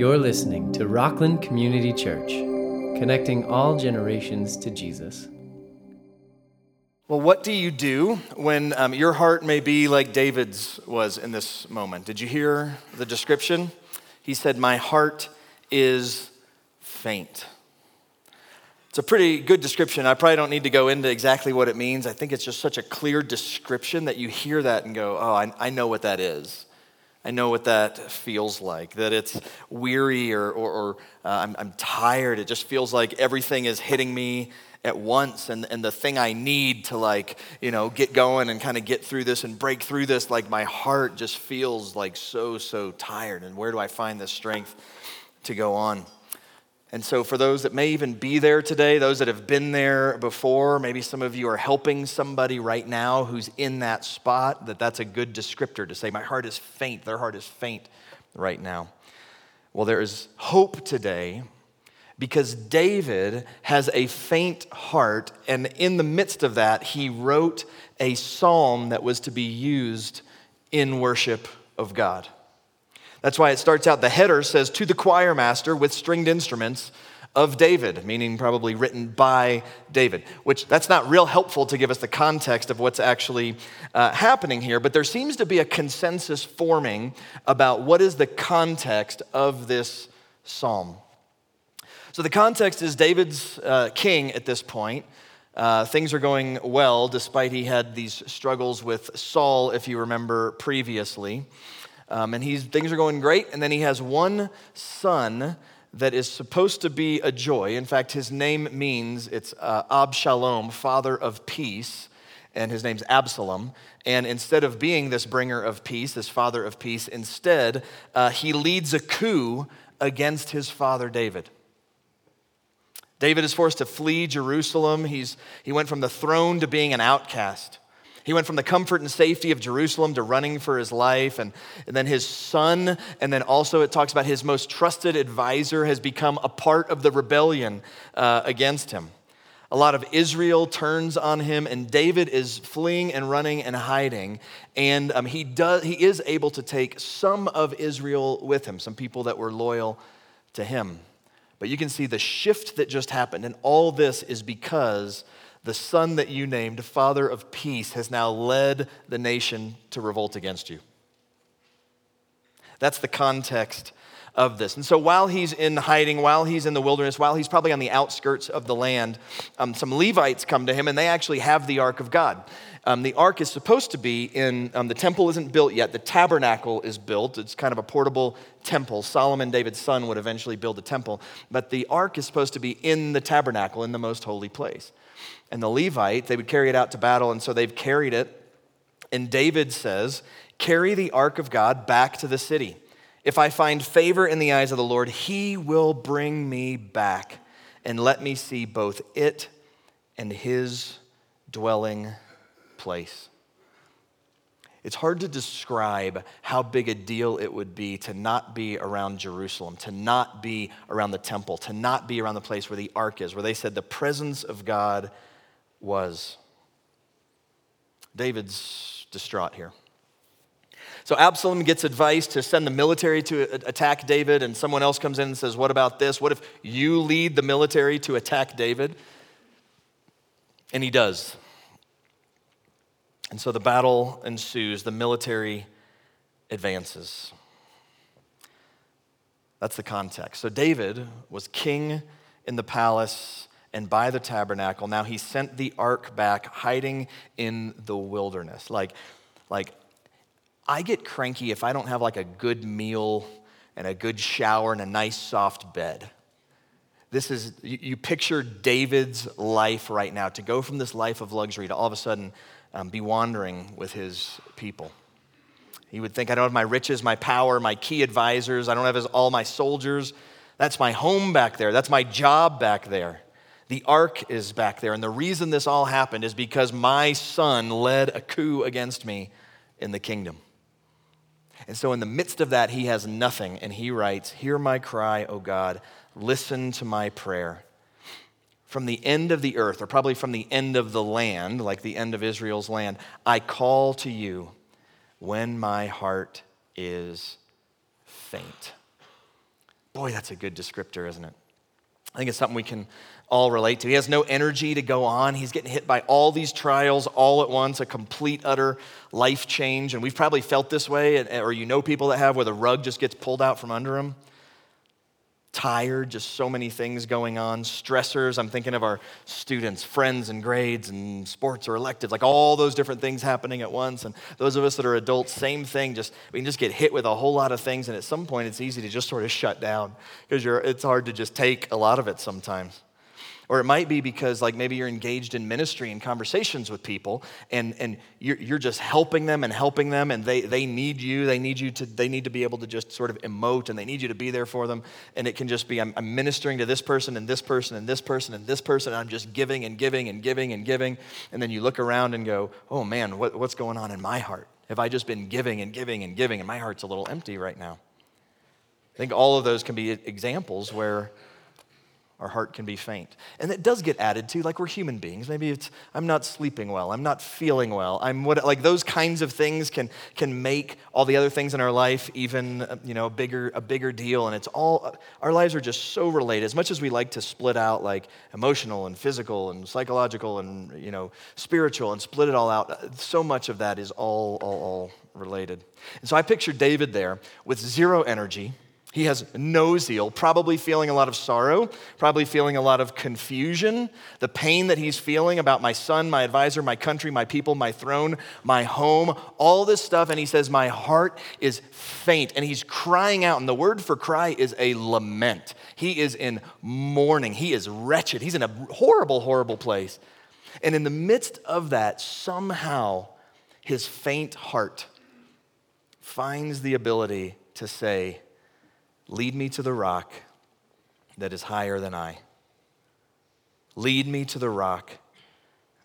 You're listening to Rockland Community Church, connecting all generations to Jesus. Well, what do you do when um, your heart may be like David's was in this moment? Did you hear the description? He said, My heart is faint. It's a pretty good description. I probably don't need to go into exactly what it means. I think it's just such a clear description that you hear that and go, Oh, I, I know what that is. I know what that feels like, that it's weary or, or, or uh, I'm, I'm tired. It just feels like everything is hitting me at once and, and the thing I need to like, you know, get going and kind of get through this and break through this, like my heart just feels like so, so tired. And where do I find the strength to go on? And so, for those that may even be there today, those that have been there before, maybe some of you are helping somebody right now who's in that spot, that that's a good descriptor to say, My heart is faint. Their heart is faint right now. Well, there is hope today because David has a faint heart, and in the midst of that, he wrote a psalm that was to be used in worship of God. That's why it starts out, the header says, to the choir master with stringed instruments of David, meaning probably written by David, which that's not real helpful to give us the context of what's actually uh, happening here, but there seems to be a consensus forming about what is the context of this psalm. So the context is David's uh, king at this point. Uh, things are going well, despite he had these struggles with Saul, if you remember previously. Um, and he's, things are going great. And then he has one son that is supposed to be a joy. In fact, his name means it's uh, Abshalom, father of peace, and his name's Absalom. And instead of being this bringer of peace, this father of peace, instead, uh, he leads a coup against his father David. David is forced to flee Jerusalem. He's, he went from the throne to being an outcast. He went from the comfort and safety of Jerusalem to running for his life. And, and then his son, and then also it talks about his most trusted advisor, has become a part of the rebellion uh, against him. A lot of Israel turns on him, and David is fleeing and running and hiding. And um, he, does, he is able to take some of Israel with him, some people that were loyal to him. But you can see the shift that just happened, and all this is because the son that you named, Father of Peace, has now led the nation to revolt against you. That's the context of this. And so while he's in hiding, while he's in the wilderness, while he's probably on the outskirts of the land, um, some Levites come to him and they actually have the Ark of God. Um, the ark is supposed to be in, um, the temple isn't built yet. The tabernacle is built. It's kind of a portable temple. Solomon, David's son, would eventually build a temple. But the ark is supposed to be in the tabernacle, in the most holy place and the Levite, they would carry it out to battle, and so they've carried it. And David says, Carry the ark of God back to the city. If I find favor in the eyes of the Lord, he will bring me back and let me see both it and his dwelling place. It's hard to describe how big a deal it would be to not be around Jerusalem, to not be around the temple, to not be around the place where the ark is, where they said the presence of God was. David's distraught here. So Absalom gets advice to send the military to attack David, and someone else comes in and says, What about this? What if you lead the military to attack David? And he does. And so the battle ensues, the military advances. That's the context. So David was king in the palace and by the tabernacle. Now he sent the ark back, hiding in the wilderness. Like, like I get cranky if I don't have like a good meal and a good shower and a nice soft bed. This is, you, you picture David's life right now to go from this life of luxury to all of a sudden um, be wandering with his people. He would think, I don't have my riches, my power, my key advisors, I don't have all my soldiers. That's my home back there, that's my job back there. The ark is back there. And the reason this all happened is because my son led a coup against me in the kingdom. And so, in the midst of that, he has nothing. And he writes, Hear my cry, O God, listen to my prayer. From the end of the earth, or probably from the end of the land, like the end of Israel's land, I call to you when my heart is faint. Boy, that's a good descriptor, isn't it? I think it's something we can all relate to. He has no energy to go on. He's getting hit by all these trials all at once, a complete, utter life change. And we've probably felt this way, or you know people that have, where the rug just gets pulled out from under them tired, just so many things going on, stressors. I'm thinking of our students, friends, and grades, and sports or electives, like all those different things happening at once. And those of us that are adults, same thing. Just we can just get hit with a whole lot of things, and at some point, it's easy to just sort of shut down because it's hard to just take a lot of it sometimes. Or it might be because, like, maybe you're engaged in ministry and conversations with people, and, and you're, you're just helping them and helping them, and they, they need you. They need you to, they need to be able to just sort of emote, and they need you to be there for them. And it can just be, I'm, I'm ministering to this person, and this person, and this person, and this person, and I'm just giving and giving and giving and giving. And then you look around and go, oh man, what, what's going on in my heart? Have I just been giving and giving and giving, and my heart's a little empty right now? I think all of those can be examples where our heart can be faint. And it does get added to, like we're human beings. Maybe it's, I'm not sleeping well, I'm not feeling well. I'm what, like those kinds of things can, can make all the other things in our life even, uh, you know, a bigger, a bigger deal. And it's all, our lives are just so related. As much as we like to split out like emotional and physical and psychological and, you know, spiritual and split it all out, uh, so much of that is all, all, all related. And so I picture David there with zero energy he has no zeal, probably feeling a lot of sorrow, probably feeling a lot of confusion. The pain that he's feeling about my son, my advisor, my country, my people, my throne, my home, all this stuff. And he says, My heart is faint. And he's crying out. And the word for cry is a lament. He is in mourning. He is wretched. He's in a horrible, horrible place. And in the midst of that, somehow his faint heart finds the ability to say, Lead me to the rock that is higher than I. Lead me to the rock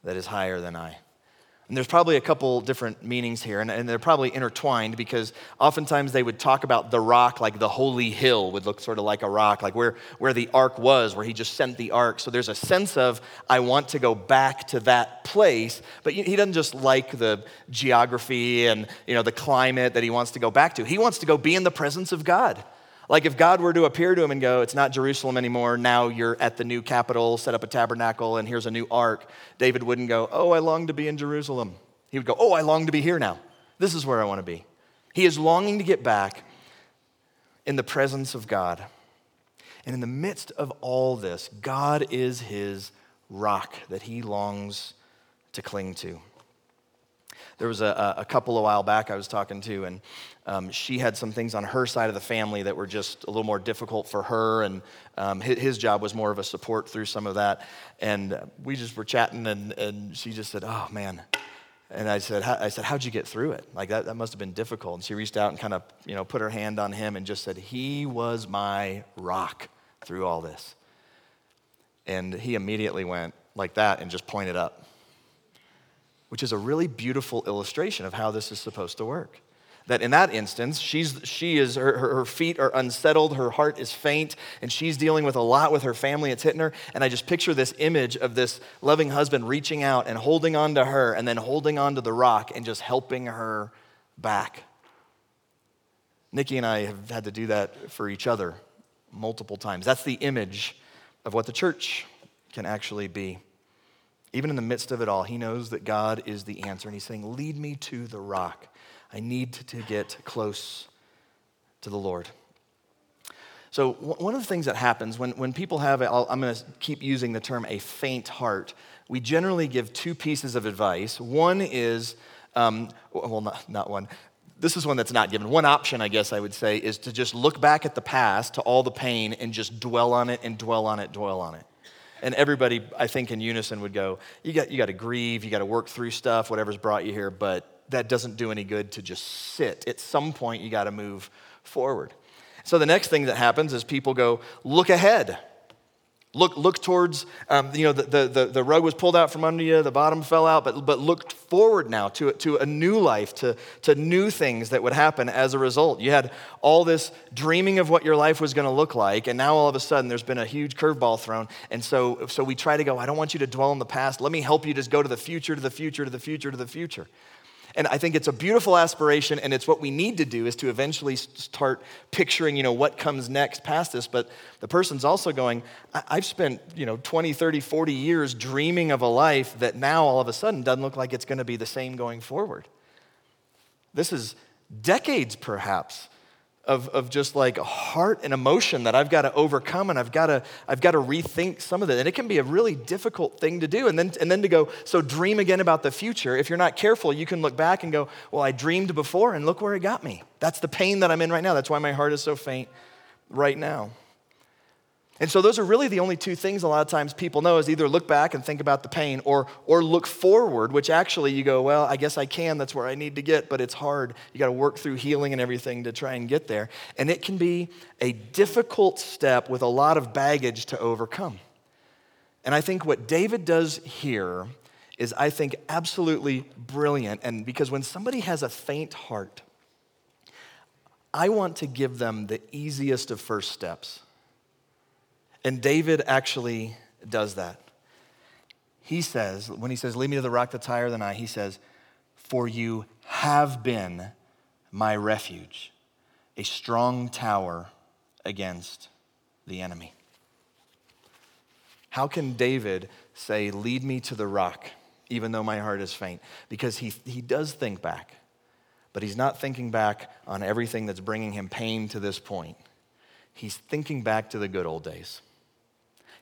that is higher than I. And there's probably a couple different meanings here, and, and, they're probably intertwined because oftentimes they would talk about the rock like the holy hill would look sort of like a rock, like where, where the ark was, where he just sent the ark. So there's a sense of, I want to go back to that place, but he doesn't just like the geography and you know, the climate that he wants to go back to. He wants to go be in the presence of God. Like if God were to appear to him and go, It's not Jerusalem anymore, now you're at the new capital, set up a tabernacle, and here's a new ark, David wouldn't go, Oh, I long to be in Jerusalem. He would go, Oh, I long to be here now. This is where I want to be. He is longing to get back in the presence of God. And in the midst of all this, God is his rock that he longs to cling to. There was a, a couple a while back I was talking to, and um, she had some things on her side of the family that were just a little more difficult for her, and um, his, his, job was more of a support through some of that. And we just were chatting, and, and she just said, Oh, man. And I said, I said, how'd you get through it? Like that, that must have been difficult. And she reached out and kind of, you know, put her hand on him and just said, he was my rock through all this. And he immediately went like that and just pointed up which is a really beautiful illustration of how this is supposed to work. That in that instance, she's, she is, her, her feet are unsettled, her heart is faint, and she's dealing with a lot with her family. It's hitting her. And I just picture this image of this loving husband reaching out and holding on to her and then holding on to the rock and just helping her back. Nikki and I have had to do that for each other multiple times. That's the image of what the church can actually be. Even in the midst of it all, he knows that God is the answer. And he's saying, Lead me to the rock. I need to get close to the Lord. So, one of the things that happens when, when people have, i am going to keep using the term a faint heart, we generally give two pieces of advice. One is, um, well, not, not one. This is one that's not given. One option, I guess I would say, is to just look back at the past, to all the pain, and just dwell on it and dwell on it, dwell on it. And everybody, I think, in unison would go, You got, you got to grieve, you got to work through stuff, whatever's brought you here, but that doesn't do any good to just sit. At some point, you got to move forward. So the next thing that happens is people go, Look ahead. Look, look towards, um, you know, the, the, the rug was pulled out from under you, the bottom fell out, but, but look forward now to, to a new life, to, to new things that would happen as a result. You had all this dreaming of what your life was going to look like, and now all of a sudden there's been a huge curveball thrown. And so, so we try to go, I don't want you to dwell in the past. Let me help you just go to the future, to the future, to the future, to the future. And I think it's a beautiful aspiration, and it's what we need to do is to eventually start picturing, you know, what comes next past this. But the person's also going, I've spent, you know, 20, 30, 40 years dreaming of a life that now all of a sudden doesn't look like it's going to be the same going forward. This is decades, perhaps, of, of just like a heart and emotion that I've got to overcome and I've got to, I've got to rethink some of it. And it can be a really difficult thing to do. And then, and then to go, so dream again about the future. If you're not careful, you can look back and go, well, I dreamed before and look where it got me. That's the pain that I'm in right now. That's why my heart is so faint right now. And so those are really the only two things a lot of times people know is either look back and think about the pain or, or look forward, which actually you go, well, I guess I can, that's where I need to get, but it's hard. You got to work through healing and everything to try and get there. And it can be a difficult step with a lot of baggage to overcome. And I think what David does here is, I think, absolutely brilliant. And because when somebody has a faint heart, I want to give them the easiest of first steps. And David actually does that. He says, when he says, Lead me to the rock that's higher than I, he says, For you have been my refuge, a strong tower against the enemy. How can David say, Lead me to the rock, even though my heart is faint? Because he, he does think back, but he's not thinking back on everything that's bringing him pain to this point. He's thinking back to the good old days.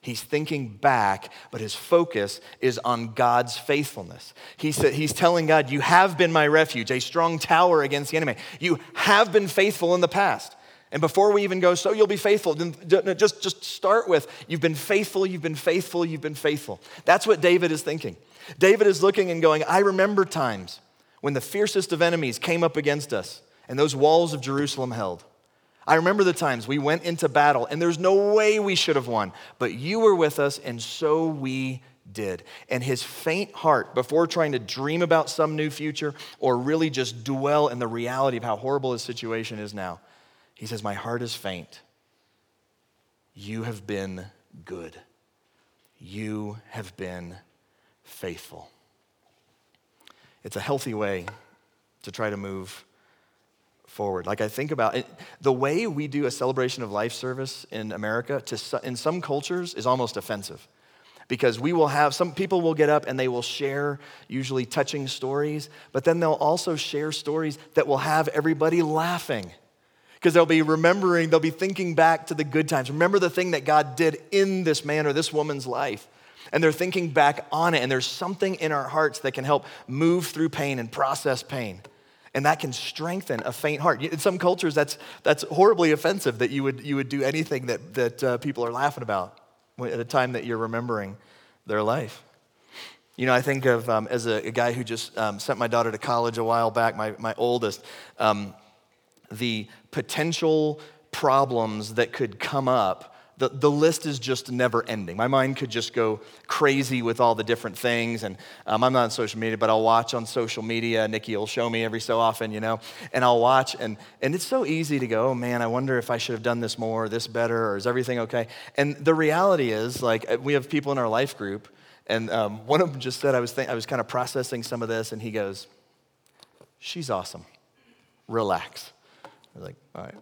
He's thinking back, but his focus is on God's faithfulness. He said, he's telling God, You have been my refuge, a strong tower against the enemy. You have been faithful in the past. And before we even go, so you'll be faithful, then just, just start with, You've been faithful, you've been faithful, you've been faithful. That's what David is thinking. David is looking and going, I remember times when the fiercest of enemies came up against us and those walls of Jerusalem held. I remember the times we went into battle and there's no way we should have won, but you were with us and so we did. And his faint heart, before trying to dream about some new future or really just dwell in the reality of how horrible his situation is now, he says, My heart is faint. You have been good. You have been faithful. It's a healthy way to try to move forward. Like I think about it, the way we do a celebration of life service in America, to, in some cultures, is almost offensive. Because we will have, some people will get up and they will share usually touching stories, but then they'll also share stories that will have everybody laughing. Because they'll be remembering, they'll be thinking back to the good times. Remember the thing that God did in this man or this woman's life. And they're thinking back on it, and there's something in our hearts that can help move through pain and process pain and that can strengthen a faint heart. In some cultures, that's, that's horribly offensive that you would, you would do anything that, that uh, people are laughing about at a time that you're remembering their life. You know, I think of um, as a, a, guy who just um, sent my daughter to college a while back, my, my oldest, um, the potential problems that could come up the, the list is just never ending. My mind could just go crazy with all the different things. And um, I'm not on social media, but I'll watch on social media. Nikki will show me every so often, you know, and I'll watch. And, and it's so easy to go, oh man, I wonder if I should have done this more, this better, or is everything okay? And the reality is, like, uh, we have people in our life group, and um, one of them just said, I was, I was kind of processing some of this, and he goes, She's awesome. Relax. I was like, All right,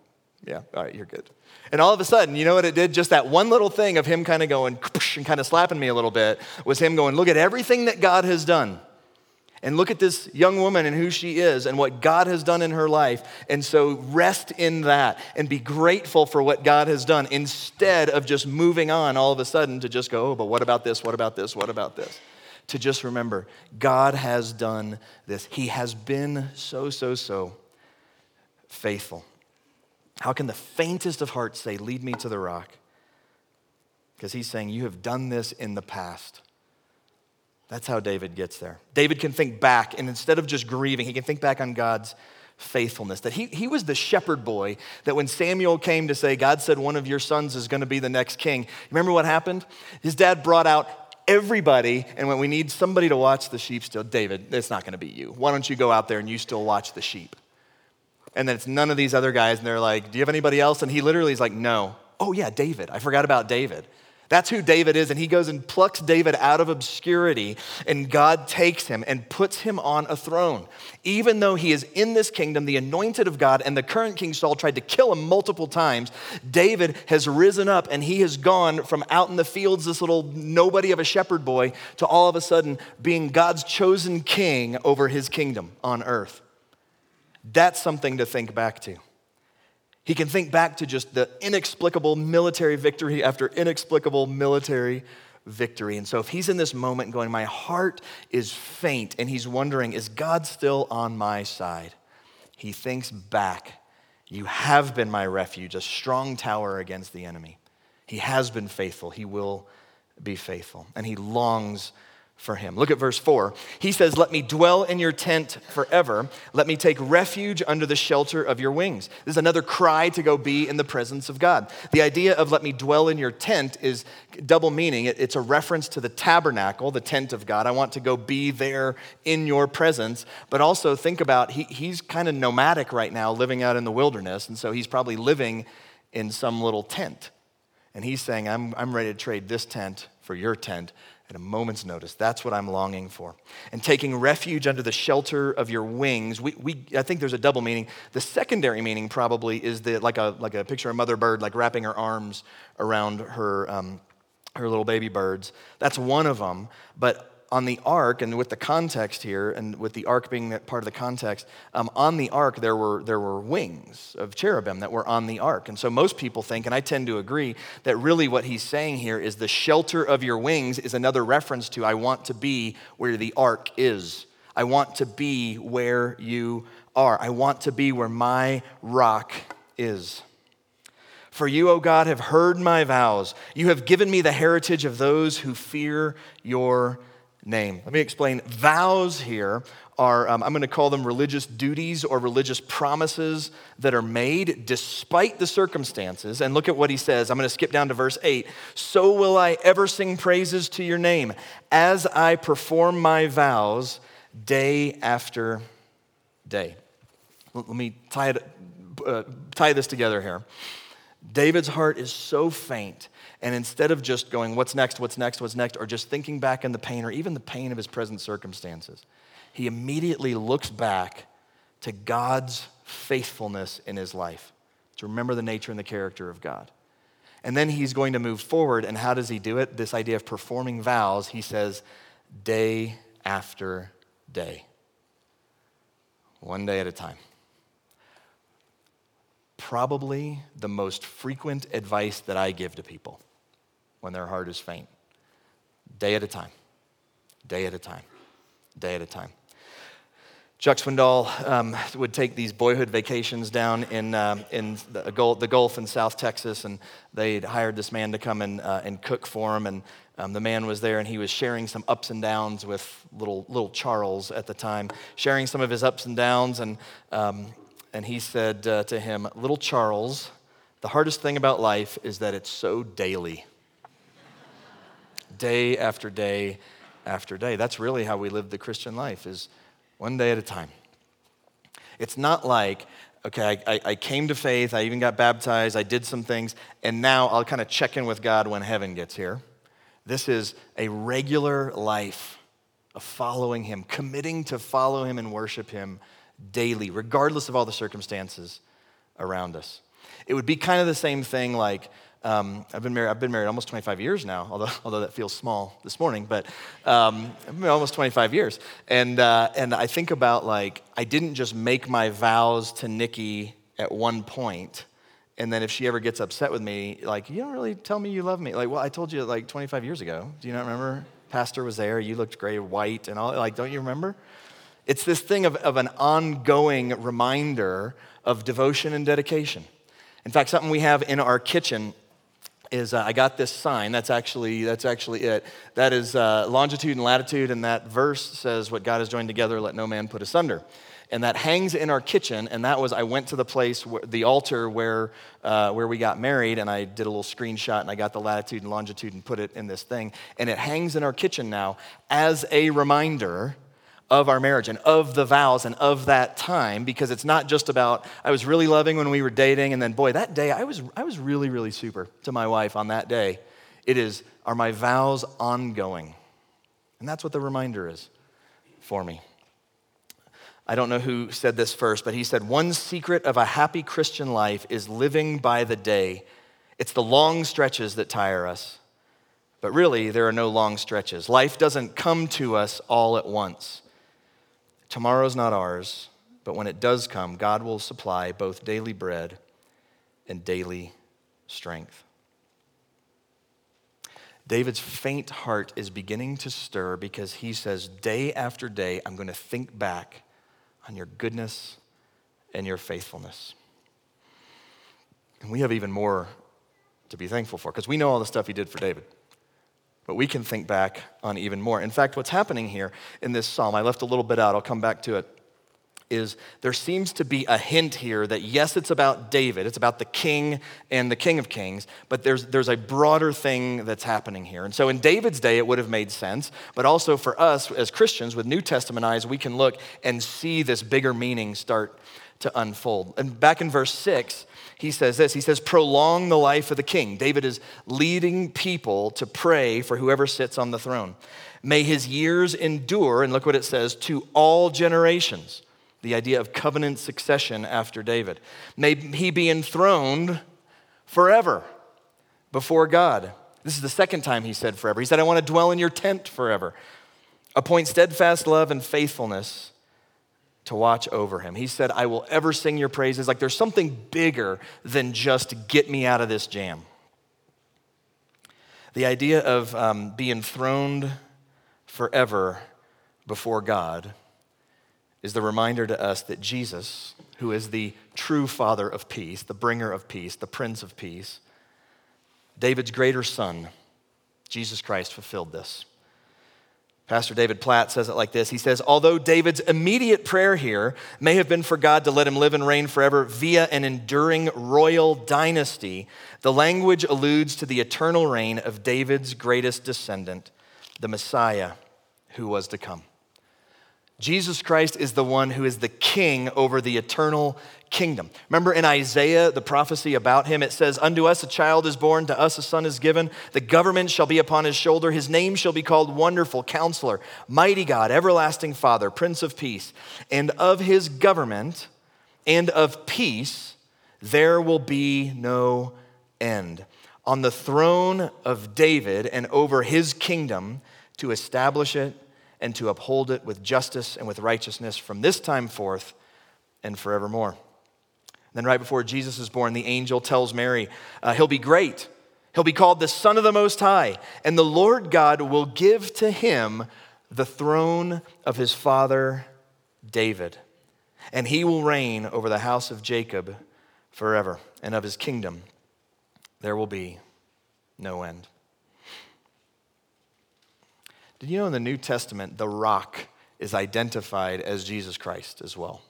yeah, all right, you're good. And all of a sudden, you know what it did? Just that one little thing of him kind of going and kind of slapping me a little bit was him going, Look at everything that God has done. And look at this young woman and who she is and what God has done in her life. And so rest in that and be grateful for what God has done instead of just moving on all of a sudden to just go, oh, but what about this? What about this? What about this? To just remember, God has done this. He has been so, so, so faithful. How can the faintest of hearts say, Lead me to the rock? Because he's saying, You have done this in the past. That's how David gets there. David can think back, and instead of just grieving, he can think back on God's faithfulness. That he, he was the shepherd boy that when Samuel came to say, God said one of your sons is going to be the next king, remember what happened? His dad brought out everybody, and when we need somebody to watch the sheep still, David, it's not going to be you. Why don't you go out there and you still watch the sheep? And then it's none of these other guys, and they're like, Do you have anybody else? And he literally is like, No. Oh, yeah, David. I forgot about David. That's who David is. And he goes and plucks David out of obscurity, and God takes him and puts him on a throne. Even though he is in this kingdom, the anointed of God, and the current King Saul tried to kill him multiple times, David has risen up and he has gone from out in the fields, this little nobody of a shepherd boy, to all of a sudden being God's chosen king over his kingdom on earth. That's something to think back to. He can think back to just the inexplicable military victory after inexplicable military victory. And so, if he's in this moment going, My heart is faint, and he's wondering, Is God still on my side? He thinks back, You have been my refuge, a strong tower against the enemy. He has been faithful, he will be faithful. And he longs for him. Look at verse 4. He says, Let me dwell in your tent forever. Let me take refuge under the shelter of your wings. This is another cry to go be in the presence of God. The idea of let me dwell in your tent is double meaning. It's a reference to the tabernacle, the tent of God. I want to go be there in your presence. But also think about he, he's kind of nomadic right now, living out in the wilderness. And so he's probably living in some little tent. And he's saying, I'm, I'm ready to trade this tent for your tent at a moment's notice. That's what I'm longing for. And taking refuge under the shelter of your wings, we, we, I think there's a double meaning. The secondary meaning probably is the, like, a, like a picture of a mother bird, like wrapping her arms around her, um, her little baby birds. That's one of them. But on the ark, and with the context here, and with the ark being part of the context, um, on the ark there were, there were wings of cherubim that were on the ark. And so most people think, and I tend to agree, that really what he's saying here is the shelter of your wings is another reference to I want to be where the ark is. I want to be where you are. I want to be where my rock is. For you, O God, have heard my vows. You have given me the heritage of those who fear your name. Let me explain. Vows here are, um, I'm going to call them religious duties or religious promises that are made despite the circumstances. And look at what he says. I'm going to skip down to verse 8. So will I ever sing praises to your name as I perform my vows day after day. Let me tie, it, uh, tie this together here. David's heart is so faint and instead of just going, what's next, what's next, what's next, or just thinking back in the pain or even the pain of his present circumstances, he immediately looks back to God's faithfulness in his life, to remember the nature and the character of God. And then he's going to move forward. And how does he do it? This idea of performing vows, he says, day after day, one day at a time probably the most frequent advice that I give to people when their heart is faint. Day at a time, day at a time, day at a time. Chuck Swindoll um, would take these boyhood vacations down in, um, in the, Gulf, the Gulf in South Texas, and they'd hired this man to come and, uh, and cook for him. And um, the man was there, and he was sharing some ups and downs with little, little Charles at the time, sharing some of his ups and downs. And, um, and he said uh, to him, Little Charles, the hardest thing about life is that it's so daily day after day after day. That's really how we live the Christian life, is one day at a time. It's not like, okay, I, I, came to faith, I even got baptized, I did some things, and now I'll kind of check in with God when heaven gets here. This is a regular life of following Him, committing to follow Him and worship Him daily, regardless of all the circumstances around us. It would be kind of the same thing like um, I've, been married, I've been married almost 25 years now, although, although that feels small this morning, but um, almost 25 years. And, uh, and I think about like, I didn't just make my vows to Nikki at one point, and then if she ever gets upset with me, like, you don't really tell me you love me. Like, well, I told you like 25 years ago. Do you not remember? Pastor was there, you looked great, white, and all. Like, don't you remember? It's this thing of, of an ongoing reminder of devotion and dedication. In fact, something we have in our kitchen is uh, I got this sign. That's actually that's actually it. That is uh, longitude and latitude, and that verse says, "What God has joined together, let no man put asunder." And that hangs in our kitchen. And that was I went to the place, where, the altar where uh, where we got married, and I did a little screenshot, and I got the latitude and longitude and put it in this thing. And it hangs in our kitchen now as a reminder of our marriage and of the vows and of that time because it's not just about I was really loving when we were dating and then boy that day I was I was really really super to my wife on that day It is, are my vows ongoing? And that's what the reminder is for me. I don't know who said this first, but he said, One secret of a happy Christian life is living by the day. It's the long stretches that tire us. But really, there are no long stretches. Life doesn't come to us all at once. Tomorrow's not ours, but when it does come, God will supply both daily bread and daily strength. David's faint heart is beginning to stir because he says, Day after day, I'm going to think back on your goodness and your faithfulness. And we have even more to be thankful for because we know all the stuff he did for David. But we can think back on even more. In fact, what's happening here in this psalm, I left a little bit out, I'll come back to it, is there seems to be a hint here that yes, it's about David, it's about the king and the king of kings, but there's, there's a broader thing that's happening here. And so in David's day, it would have made sense, but also for us as Christians with New Testament eyes, we can look and see this bigger meaning start to unfold. And back in verse 6, he says this He says, Prolong the life of the king. David is leading people to pray for whoever sits on the throne. May his years endure, and look what it says, to all generations. The idea of covenant succession after David. May he be enthroned forever before God. This is the second time he said forever. He said, I want to dwell in your tent forever. Appoint steadfast love and faithfulness to watch over him. He said, I will ever sing your praises. Like there's something bigger than just get me out of this jam. The idea of um, being throned forever before God is the reminder to us that Jesus, who is the true Father of peace, the bringer of peace, the Prince of peace, David's greater son, Jesus Christ, fulfilled this. Pastor David Platt says it like this He says, Although David's immediate prayer here may have been for God to let him live and reign forever via an enduring royal dynasty, the language alludes to the eternal reign of David's greatest descendant, the Messiah who was to come. Jesus Christ is the one who is the king over the eternal kingdom. Remember in Isaiah, the prophecy about him, it says, Unto us a child is born, to us a son is given. The government shall be upon his shoulder. His name shall be called Wonderful, Counselor, Mighty God, Everlasting Father, Prince of Peace. And of his government and of peace there will be no end. On the throne of David and over his kingdom to establish it and to uphold it with justice and with righteousness from this time forth and forevermore. Then, right before Jesus is born, the angel tells Mary, uh, He'll be great. He'll be called the Son of the Most High, and the Lord God will give to him the throne of his father David, and he will reign over the house of Jacob forever, and of his kingdom there will be no end. Did you know in the New Testament, the rock is identified as Jesus Christ as well?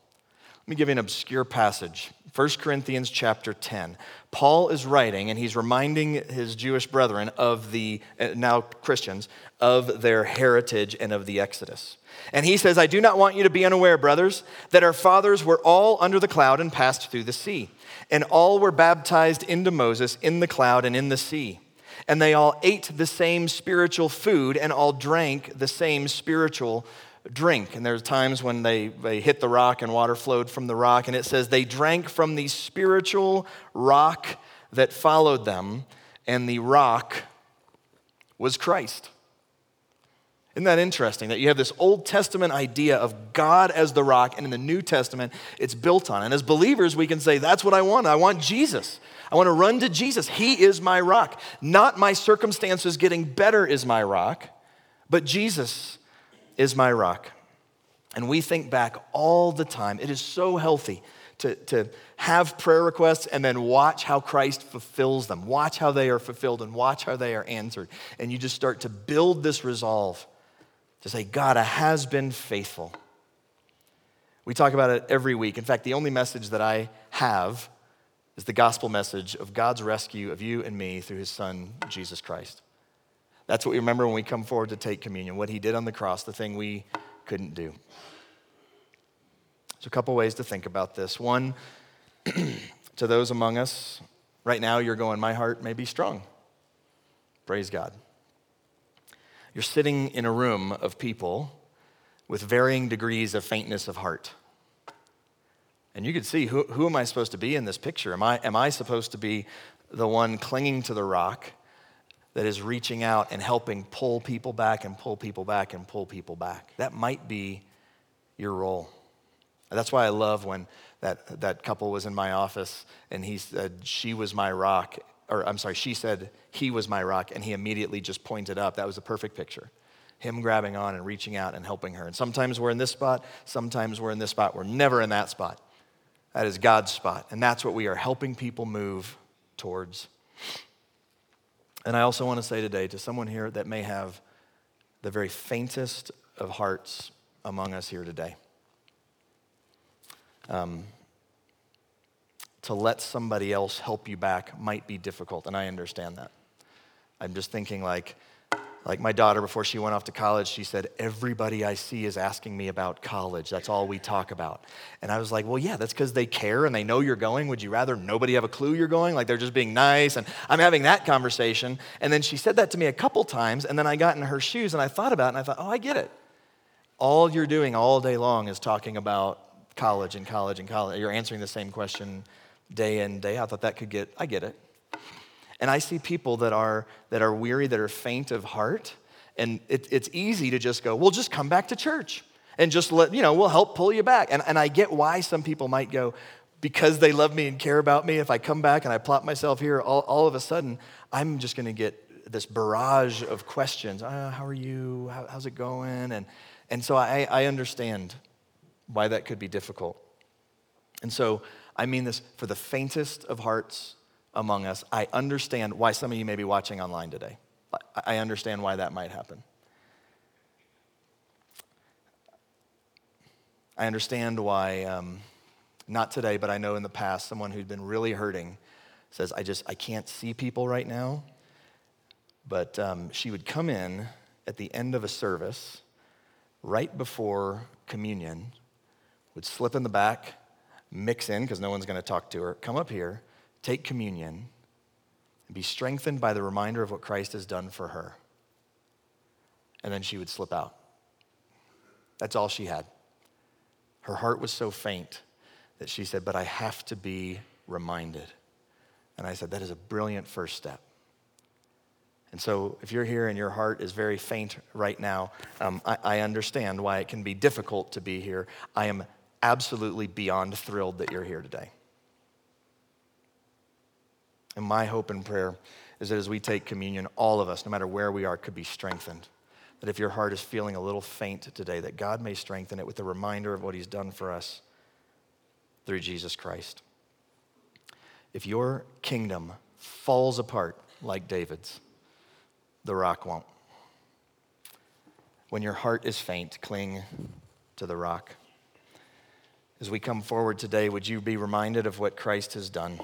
Let me give you an obscure passage. 1 Corinthians chapter 10. Paul is writing and he's reminding his Jewish brethren of the, uh, now Christians, of their heritage and of the Exodus. And he says, I do not want you to be unaware, brothers, that our fathers were all under the cloud and passed through the sea. And all were baptized into Moses in the cloud and in the sea and they all ate the same spiritual food and all drank the same spiritual drink. And there's times when they, they hit the rock and water flowed from the rock, and it says they drank from the spiritual rock that followed them, and the rock was Christ. Isn't that interesting that you have this Old Testament idea of God as the rock, and in the New Testament, it's built on? And as believers, we can say, That's what I want. I want Jesus. I want to run to Jesus. He is my rock. Not my circumstances getting better is my rock, but Jesus is my rock. And we think back all the time. It is so healthy to, to have prayer requests and then watch how Christ fulfills them. Watch how they are fulfilled and watch how they are answered. And you just start to build this resolve to say, God has been faithful. We talk about it every week. In fact, the only message that I have is the gospel message of God's rescue of you and me through his son, Jesus Christ. That's what we remember when we come forward to take communion, what he did on the cross, the thing we couldn't do. There's a couple ways to think about this. One, to those among us, right now you're going, my heart may be strong. Praise God. You're sitting in a room of people with varying degrees of faintness of heart. And you can see who, who am I supposed to be in this picture? Am I, am I supposed to be the one clinging to the rock that is reaching out and helping pull people back and pull people back and pull people back? That might be your role. That's why I love when that, that couple was in my office and he said, She was my rock. Or I'm sorry, she said, He was my rock. And he immediately just pointed up. That was a perfect picture him grabbing on and reaching out and helping her. And sometimes we're in this spot, sometimes we're in this spot. We're never in that spot. That is God's spot. And that's what we are helping people move towards. And I also want to say today to someone here that may have the very faintest of hearts among us here today. Um, to let somebody else help you back might be difficult, and I understand that. I'm just thinking, like, like my daughter, before she went off to college, she said, Everybody I see is asking me about college. That's all we talk about. And I was like, Well, yeah, that's because they care and they know you're going. Would you rather nobody have a clue you're going? Like they're just being nice. And I'm having that conversation. And then she said that to me a couple times. And then I got in her shoes and I thought about it and I thought, Oh, I get it. All you're doing all day long is talking about college and college and college. You're answering the same question day in, day out. I thought that could get, I get it. And I see people that are, that are weary, that are faint of heart. And it, it's easy to just go, well, just come back to church and just let, you know, we'll help pull you back. And, and I get why some people might go, because they love me and care about me, if I come back and I plop myself here, all, all of a sudden, I'm just going to get this barrage of questions. Uh, how are you? How, how's it going? And, and so I, I understand why that could be difficult. And so I mean this for the faintest of hearts among us. I understand why some of you may be watching online today. I understand why that might happen. I understand why, um, not today, but I know in the past, someone who'd been really hurting says, I just, I can't see people right now. But um, she would come in at the end of a service, right before communion, would slip in the back, mix in, because no one's going to talk to her, come up here, take communion, and be strengthened by the reminder of what Christ has done for her. And then she would slip out. That's all she had. Her heart was so faint that she said, But I have to be reminded. And I said, That is a brilliant first step. And so, if you're here and your heart is very faint right now, um, I, I understand why it can be difficult to be here. I am absolutely beyond thrilled that you're here today. My hope and prayer is that as we take communion, all of us, no matter where we are, could be strengthened. That if your heart is feeling a little faint today, that God may strengthen it with a reminder of what He's done for us through Jesus Christ. If your kingdom falls apart like David's, the rock won't. When your heart is faint, cling to the rock. As we come forward today, would you be reminded of what Christ has done?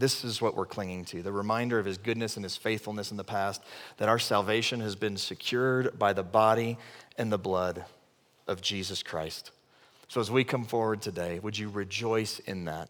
This is what we're clinging to the reminder of his goodness and his faithfulness in the past, that our salvation has been secured by the body and the blood of Jesus Christ. So as we come forward today, would you rejoice in that?